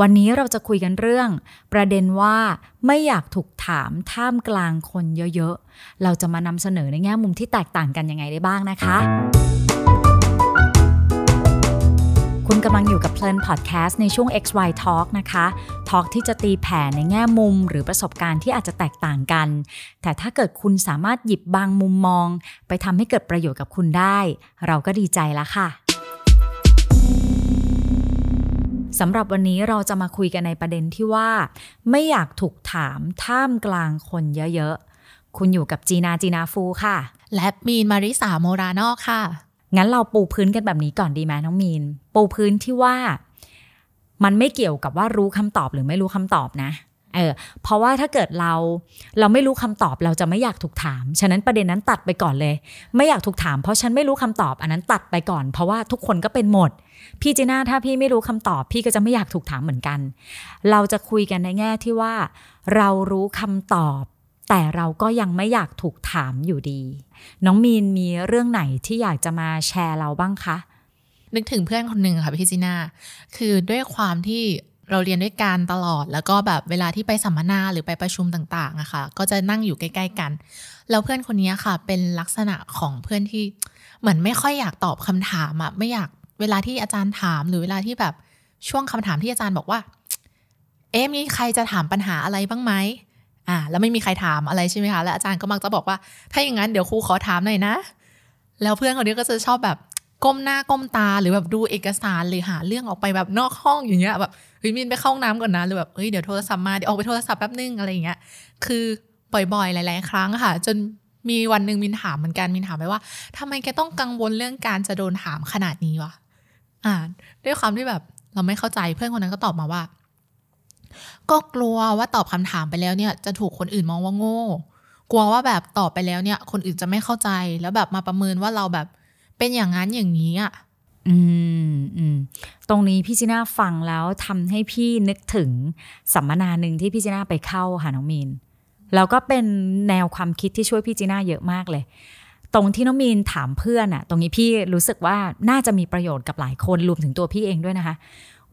วันนี้เราจะคุยกันเรื่อง ประเด็นว่าไม่อยากถูกถามท่ามกลางคนเยอะๆ เราจะมานำเสนอในแง่มุมที่แตกต่างกันยังไงได้บ้างนะคะคุณกำลังอยู่กับเพลินพอดแคสต์ในช่วง XY Talk นะคะ Talk ที่จะตีแผ่ในแง่มุมหรือประสบการณ์ที่อาจจะแตกต่างกัน แต่ถ้าเกิดคุณสามารถหยิบบางมุมมอง ไปทำให้เกิดประโยชน์กับคุณได้ เราก็ดีใจแล้วค่ะ สำหรับวันนี้เราจะมาคุยกันในประเด็นที่ว่า ไม่อยากถูกถามท่ามกลางคนเยอะๆ คุณอยู่กับจีนาจีนาฟูค่ะ และมีนมาริสาโมรานอค่ะ งั้นเราปูพื้นกันแบบนี้ก่อนดีไหมน้องมีน ปูพื้นที่ว่า มันไม่เกี่ยวกับว่ารู้คำตอบหรือไม่รู้คำตอบนะ เออเพราะว่าถ้าเกิดเราเราไม่รู้คำตอบเราจะไม่อยากถูกถาม ฉะนั้นประเด็นนั้นตัดไปก่อนเลย ไม่อยากถูกถาม เพราะฉันไม่รู้คำตอบอันนั้นตัดไปก่อน เพราะว่าทุกคนก็เป็นหมด พี่จีน่าถ้าพี่ไม่รู้คำตอบ พี่ก็จะไม่อยากถูกถามเหมือนกัน เราจะคุยกันในแง่ที่ว่า เรารู้คำตอบ แต่เราก็ยังไม่อยากถูกถามอยู่ดี น้องมีนมีเรื่องไหนที่อยากจะมาแชร์เราบ้างคะนึกถึงเพื่อนคนหนึ่งค่ะพี่จีน่าคือด้วยความที่ เราเรียนด้วยกันตลอด แล้วก็แบบเวลาที่ไปสัมมนาหรือไปประชุมต่างๆอะค่ะ ก็จะนั่งอยู่ใกล้ๆกัน แล้วเพื่อนคนนี้ค่ะ เป็นลักษณะของเพื่อนที่เหมือนไม่ค่อยอยากตอบคำถามอะไม่อยากเวลาที่อาจารย์ถาม หรือเวลาที่แบบช่วงคำถามที่อาจารย์บอกว่า เอ๊ะมีใครจะถามปัญหาอะไรบ้างไหมอ่าแล้วไม่มีใครถามอะไรใช่ไหมคะแล้วอาจารย์ก็มักจะบอกว่า ถ้าอย่างนั้นเดี๋ยวครูขอถามหน่อยนะ แล้วเพื่อนคนนี้ก็จะชอบแบบก้มหน้าก้มตาหรือแบบดูเอกสารหรือหาเรื่องออกไปแบบนอกห้องอย่างเงี้ยแบบ เฮ้ยมินไปเข้าห้องน้ำก่อนนะหรือแบบเฮ้ยเดี๋ยวโทรศัพท์มาเดี๋ยวออกไปโทรศัพท์แป๊บนึงอะไรอย่างเงี้ยคือบ่อยๆ หลาย ๆ ครั้งค่ะ จนมีวันหนึ่งมินถามเหมือนกันมินถามไปว่าทำไมแกต้องกังวลเรื่องการจะโดนถามขนาดนี้วะอ่า ด้วยความที่แบบเราไม่เข้าใจเพื่อนคนนั้นก็ตอบมาว่า ก็กลัวว่าตอบคำถามไปแล้วเนี่ย จะถูกคนอื่นมองว่าโง่ กลัวว่าแบบตอบไปแล้วเนี่ย คนอื่นจะไม่เข้าใจแล้วแบบมาประเมินว่าเราแบบเป็นอย่างนั้นอย่างนี้อะ อืมอืมตรงนี้พี่จีน่าฟังแล้วทำให้พี่นึกถึงสัมมนาหนึ่งที่พี่จีน่าไปเข้าค่ะน้องมีนแล้วก็เป็นแนวความคิดที่ช่วยพี่จีน่าเยอะมากเลย ตรงที่น้องมีนถามเพื่อนอะตรงนี้พี่รู้สึกว่าน่าจะมีประโยชน์กับหลายคนรวมถึงตัวพี่เองด้วยนะคะ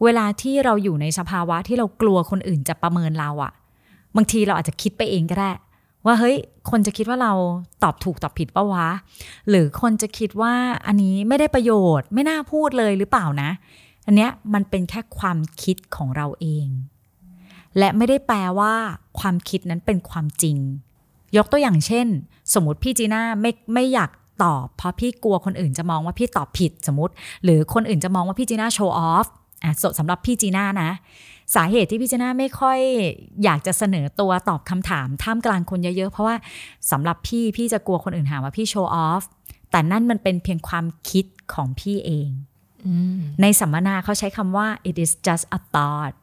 เวลาที่เราอยู่ในสภาวะที่เรากลัวคนอื่นจะประเมินเราอะบางทีเราอาจจะคิดไปเองก็ได้ ว่าเฮ้ย คนจะคิดว่าเราตอบถูกตอบผิดปะวะ หรือคนจะคิดว่าอันนี้ไม่ได้ประโยชน์ ไม่น่าพูดเลยหรือเปล่านะ อันเนี้ยมันเป็นแค่ความคิดของเราเอง และไม่ได้แปลว่า ความคิดนั้นเป็นความจริง ยกตัวอย่างเช่น สมมติพี่จีน่าไม่ไม่อยากตอบ เพราะพี่กลัวคนอื่นจะมองว่าพี่ตอบผิดสมมติ หรือคนอื่นจะมองว่าพี่จีน่าโชว์ออฟอะสำหรับพี่จีน่านะ สาเหตุที่พี่จีน่าไม่ค่อยอยากจะเสนอตัวตอบคำถามท่ามกลางคนเยอะๆ เพราะว่าสำหรับพี่พี่จะกลัวคนอื่นหาว่าพี่โชว์ออฟแต่นั่นมันเป็นเพียงความคิดของพี่เองในสัมมนาเขาใช้คำว่า it is just a thought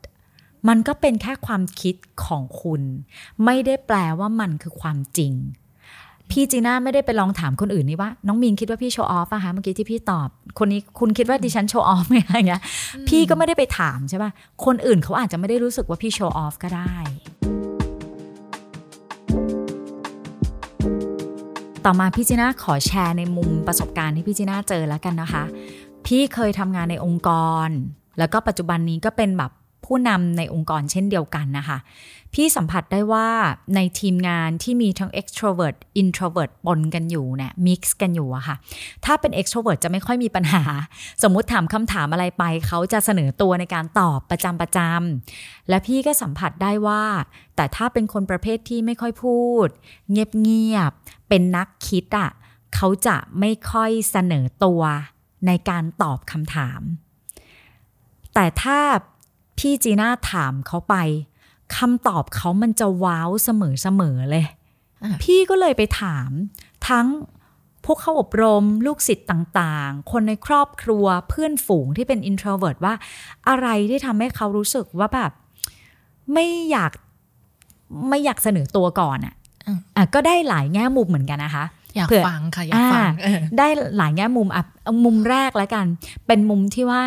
มันก็เป็นแค่ความคิดของคุณ ไม่ได้แปลว่ามันคือความจริง พี่จีน่าไม่ได้ไปลองถามคนอื่นนี่ว่า น้องมีนคิดว่าพี่โชว์ออฟอะคะเมื่อกี้ที่พี่ตอบ คนนี้คุณคิดว่าดิฉันโชว์ออฟไหมอะไรเงี้ยพี่ก็ไม่ได้ไปถามใช่ป่ะคนอื่นเขาอาจจะไม่ได้รู้สึกว่าพี่โชว์ออฟก็ได้ ต่อมาพี่จีน่าขอแชร์ในมุมประสบการณ์ที่พี่จีน่าเจอแล้วกันนะคะ พี่เคยทำงานในองค์กร แล้วก็ปัจจุบันนี้ก็เป็นแบบ ผู้นำในองค์กรเช่นเดียวกันนะคะ พี่สัมผัสได้ว่าในทีมงานที่มีทั้ง extrovert introvert ปนกันอยู่เนี่ย mix กันอยู่อะค่ะ ถ้าเป็น extrovert จะไม่ค่อยมีปัญหา สมมุติถามคำถามอะไรไป เขาจะเสนอตัวในการตอบประจำประจำและพี่ก็สัมผัสได้ว่า แต่ถ้าเป็นคนประเภทที่ไม่ค่อยพูด เงียบๆเป็นนักคิดอะเขาจะไม่ค่อยเสนอตัวในการตอบคำถาม แต่ถ้า พี่จีน่าถามเขาไปคำตอบเขามันจะว้าวเสมอเสมอเลย พี่ก็เลยไปถาม ทั้งพวกเข้าอบรมลูกศิษย์ต่างๆ คนในครอบครัวเพื่อนฝูงที่เป็น introvert ว่า อะไรที่ทำให้เขารู้สึกว่าแบบ ไม่อยากไม่อยากเสนอตัวก่อนอะอะก็ได้หลายแง่มุมเหมือนกันนะคะอยากฟังค่ะอยากฟังได้หลายแง่มุมอะมุมแรกแล้วกัน เป็นมุมที่ว่า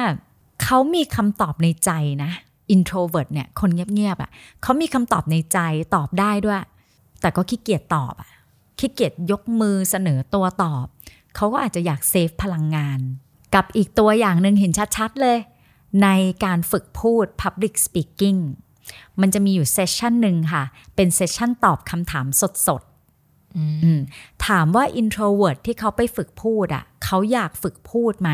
เขามีคำตอบในใจนะ introvert เนี่ย คนเงียบๆอะ่ะเขามีคำตอบในใจตอบได้ด้วย แต่ก็ขี้เกียจตอบอะ่ะขี้เกียจยกมือเสนอตัวตอบ เขาก็อาจจะอยากเซฟพลังงาน กับอีกตัวอย่างหนึ่งเห็นชัดๆเลย ในการฝึกพูด Public Speaking มันจะมีอยู่เซสชันหนึ่งค่ะ เป็นเซสชันตอบคำถามสดๆ ถามว่า introvert ที่เขาไปฝึกพูดอะ่ะเขาอยากฝึกพูดไหม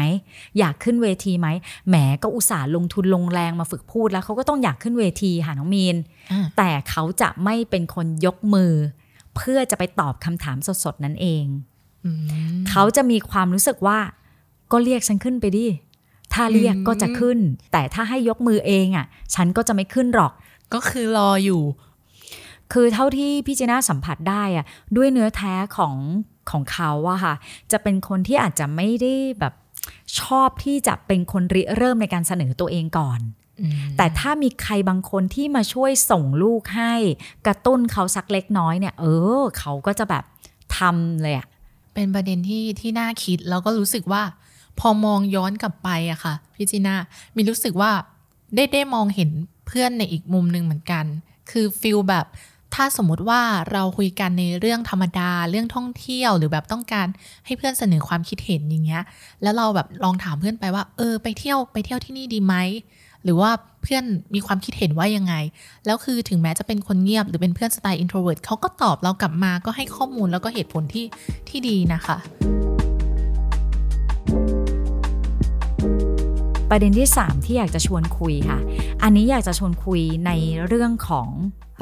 อยากขึ้นเวทีไหมแหมก็อุตส่าห์ลงทุนลงแรงมาฝึกพูดแล้วเขาก็ต้องอยากขึ้นเวทีค่ะน้องมีน แต่เขาจะไม่เป็นคนยกมือ เพื่อจะไปตอบคำถามสดๆนั่นเองเขาจะมีความรู้สึกว่า ก็เรียกฉันขึ้นไปดิถ้าเรียกก็จะขึ้น แต่ถ้าให้ยกมือเองอะ่ะ ฉันก็จะไม่ขึ้นหรอก ก็คือรออยู่ คือเท่าที่พี่จีน่าสัมผัสได้อะด้วยเนื้อแท้ของของเขาอะค่ะ จะเป็นคนที่อาจจะไม่ได้แบบชอบที่จะเป็นคนริเริ่มในการเสนอตัวเองก่อน แต่ถ้ามีใครบางคนที่มาช่วยส่งลูกให้ กระตุ้นเขาสักเล็กน้อยเนี่ย เออ เขาก็จะแบบทำเลยอะเป็นประเด็นที่ที่น่าคิดแล้วก็รู้สึกว่า พอมองย้อนกลับไปอะค่ะพี่จีน่ามีรู้สึกว่าได้ได้มองเห็นเพื่อนในอีกมุมหนึ่งเหมือนกัน คือฟิลแบบ ถ้าสมมติว่าเราคุยกันในเรื่องธรรมดาเรื่องท่องเที่ยวหรือแบบต้องการให้เพื่อนเสนอความคิดเห็นอย่างเงี้ย แล้วเราแบบลองถามเพื่อนไปว่า เออ ไปเที่ยวไปเที่ยวที่นี่ดีไหมหรือว่าเพื่อนมีความคิดเห็นว่ายังไง แล้วคือถึงแม้จะเป็นคนเงียบหรือเป็นเพื่อนสไตล์ introvert เขาก็ตอบเรากลับมาก็ให้ข้อมูลแล้วก็เหตุผลที่ที่ดีนะคะ ประเด็นที่ 3 ที่อยากจะชวนคุยค่ะ อันนี้อยากจะชวนคุยในเรื่องของ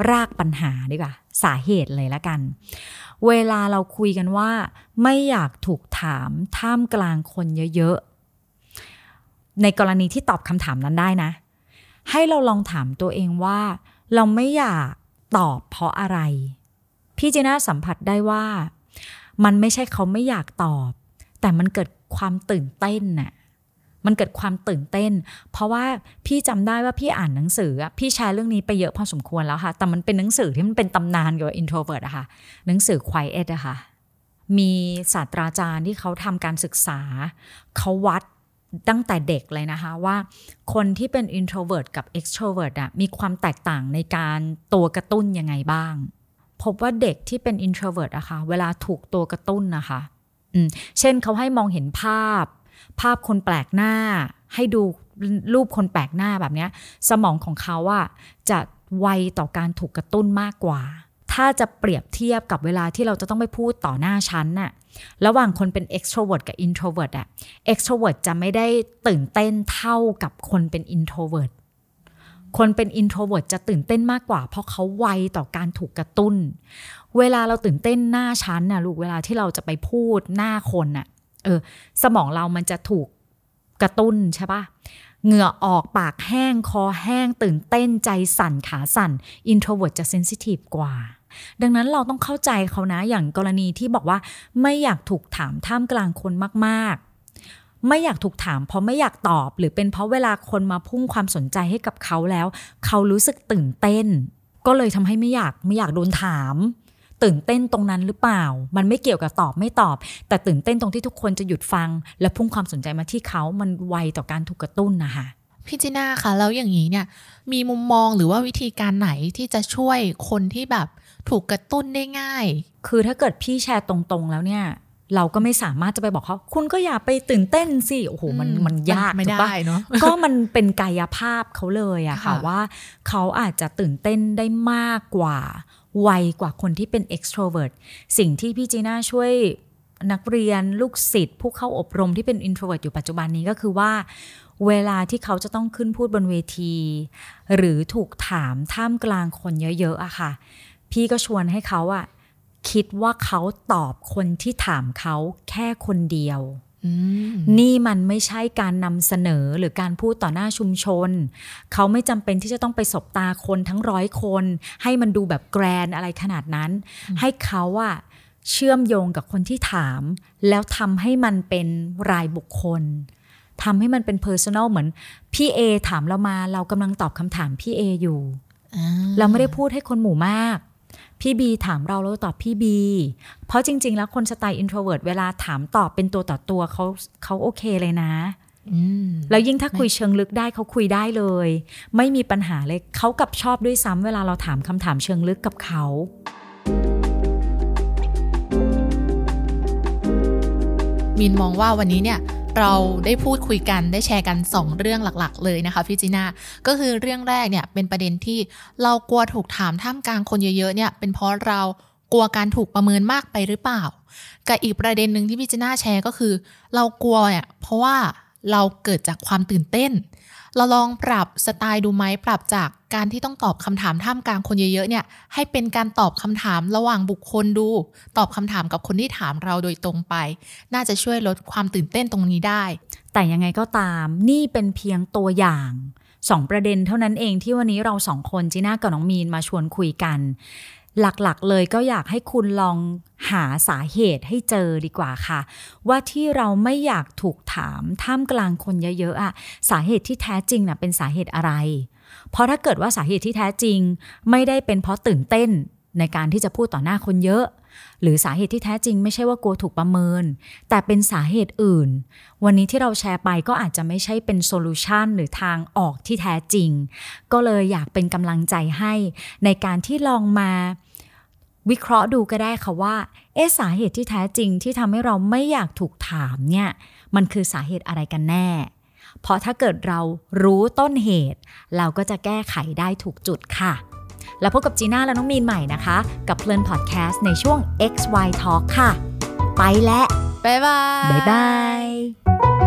รากปัญหาดีกว่า สาเหตุเลยละกัน เวลาเราคุยกันว่า ไม่อยากถูกถามท่ามกลางคนเยอะๆ ในกรณีที่ตอบคำถามนั้นได้นะ ให้เราลองถามตัวเองว่า เราไม่อยากตอบเพราะอะไร พี่จีน่าสัมผัสได้ว่า มันไม่ใช่เขาไม่อยากตอบ แต่มันเกิดความตื่นเต้นน่ะ มันเกิดความตื่นเต้น เพราะว่าพี่จำได้ว่าพี่อ่านหนังสือพี่แชร์เรื่องนี้ไปเยอะพอสมควรแล้วค่ะ แต่มันเป็นหนังสือที่มันเป็นตำนานเกี่ยวกับ introvert อะค่ะ หนังสือ quiet อะค่ะ มีศาสตราจารย์ที่เขาทำการศึกษา เขาวัดตั้งแต่เด็กเลยนะคะว่าคนที่เป็น introvert กับ extrovert อะมีความแตกต่างในการตัวกระตุ้นยังไงบ้าง พบว่าเด็กที่เป็น introvert อะคะ่ะเวลาถูกตัวกระตุ้นนะคะเช่นเขาให้มองเห็นภาพ ภาพคนแปลกหน้า ให้ดูรูปคนแปลกหน้าแบบนี้สมองของเขาอะจะไวต่อการถูกกระตุ้นมากกว่า ถ้าจะเปรียบเทียบกับเวลาที่เราจะต้องไปพูดต่อหน้าชั้นน่ะระหว่างคนเป็น extrovert กับ introvert อะ extrovert จะไม่ได้ตื่นเต้นเท่ากับคนเป็น introvert คนเป็น introvert จะตื่นเต้นมากกว่า เพราะเขาไวต่อการถูกกระตุ้น เวลาเราตื่นเต้นหน้าชั้นน่ะลูกเวลาที่เราจะไปพูดหน้าคนน่ะ ออ สมองเรามันจะถูกกระตุ้นใช่ปะเหงื่อออกปากแห้งคอแห้งตื่นเต้นใจสั่นขาสั่น introvert จะเซนซิทีฟกว่า ดังนั้นเราต้องเข้าใจเขานะอย่างกรณีที่บอกว่าไม่อยากถูกถามท่ามกลางคนมากๆ ไม่อยากถูกถาม เพราะไม่อยากตอบ หรือเป็นเพราะเวลาคนมาพุ่งความสนใจให้กับเขาแล้ว เขารู้สึกตื่นเต้น ก็เลยทำให้ไม่อยากไม่อยากโดนถาม ตื่นเต้นตรงนั้นหรือเปล่า มันไม่เกี่ยวกับตอบไม่ตอบ แต่ตื่นเต้นตรงที่ทุกคนจะหยุดฟัง และพุ่งความสนใจมาที่เขามันไวต่อการถูกกระตุ้นนะคะพี่จีน่าคะแล้วอย่างนี้เนี่ยมีมุมมองหรือว่าวิธีการไหนที่จะช่วยคนที่แบบถูกกระตุ้นได้ง่าย คือถ้าเกิดพี่แชร์ตรงๆแล้วเนี่ย เราก็ไม่สามารถจะไปบอกเขาคุณก็อย่าไปตื่นเต้นสิโอ้โหมันมันยากไม่ได้เนาะก็มันเป็นกายภาพเขาเลยอะค่ะว่าเขาอาจจะตื่นเต้นได้มากกว่า ไวกว่าคนที่เป็น extrovert สิ่งที่พี่จีน่าช่วยนักเรียนลูกศิษย์ผู้เข้าอบรมที่เป็น introvert อยู่ปัจจุบันนี้ก็คือว่า เวลาที่เขาจะต้องขึ้นพูดบนเวที หรือถูกถามท่ามกลางคนเยอะๆอะค่ะ พี่ก็ชวนให้เขาอะคิดว่าเขาตอบคนที่ถามเขาแค่คนเดียว นี่มันไม่ใช่การนำเสนอหรือการพูดต่อหน้าชุมชน เขาไม่จำเป็นที่จะต้องไปสบตาคนทั้งร้อยคน ให้มันดูแบบ grand อะไรขนาดนั้น ให้เขาอะเชื่อมโยงกับคนที่ถาม แล้วทำให้มันเป็นรายบุคคลทำให้มันเป็น personal เหมือนพี่เอถามเรามาเรากำลังตอบคำถามพี่เออยู่ เราไม่ได้พูดให้คนหมู่มาก พี่บีถามเราเราตอบพี่บี เพราะจริง ๆ แล้วคนสไตล์ introvert เวลาถามตอบเป็นตัวต่อตัวเขาเขาโอเคเลยนะแล้วยิ่งถ้าคุยเชิงลึกได้เขาคุยได้เลย ไม่มีปัญหาเลยเขากับชอบด้วยซ้ำเวลาเราถามคำถามเชิงลึกกับเขามินมองว่าวันนี้เนี่ย เราได้พูดคุยกันได้แชร์กัน 2 เรื่องหลักๆ เลยนะคะพี่จีน่าก็คือเรื่องแรกเนี่ยเป็นประเด็นที่เรากลัวถูกถามท่ามกลางคนเยอะๆเนี่ยเป็นเพราะเรากลัวการถูกประเมินมากไปหรือเปล่า กับอีกประเด็นหนึ่งที่พี่จีน่าแชร์ก็คือ เรากลัวเนี่ยเพราะว่า เราเกิดจากความตื่นเต้น เราลองปรับสไตล์ดูไหมปรับจากการที่ต้องตอบคำถามท่ามกลางคนเยอะๆเนี่ย ให้เป็นการตอบคำถามระหว่างบุคคลดู ตอบคำถามกับคนที่ถามเราโดยตรงไป น่าจะช่วยลดความตื่นเต้นตรงนี้ได้ แต่ยังไงก็ตาม นี่เป็นเพียงตัวอย่างสองประเด็นเท่านั้นเองที่วันนี้เราสองคนจีน่ากับน้องมีนมาชวนคุยกัน หลักๆ เลยก็อยากให้คุณลองหาสาเหตุให้เจอดีกว่าค่ะ ว่าที่เราไม่อยากถูกถามท่ามกลางคนเยอะๆอะสาเหตุที่แท้จริงน่ะเป็นสาเหตุอะไร เพราะถ้าเกิดว่าสาเหตุที่แท้จริง ไม่ได้เป็นเพราะตื่นเต้นในการที่จะพูดต่อหน้าคนเยอะ หรือสาเหตุที่แท้จริงไม่ใช่ว่ากลัวถูกประเมิน แต่เป็นสาเหตุอื่น วันนี้ที่เราแชร์ไปก็อาจจะไม่ใช่เป็นโซลูชันหรือทางออกที่แท้จริง ก็เลยอยากเป็นกำลังใจให้ในการที่ลองมาวิเคราะห์ดูก็ได้ค่ะว่า เอ๊สาเหตุที่แท้จริงที่ทำให้เราไม่อยากถูกถามเนี่ย มันคือสาเหตุอะไรกันแน่ เพราะถ้าเกิดเรารู้ต้นเหตุ เราก็จะแก้ไขได้ถูกจุดค่ะ แล้วพบกับจีน่าและน้องมีนใหม่นะคะ กับเพลินพอดแคสต์ในช่วง XY Talk ค่ะ ไปแล้ว บ๊ายบาย บ๊ายบาย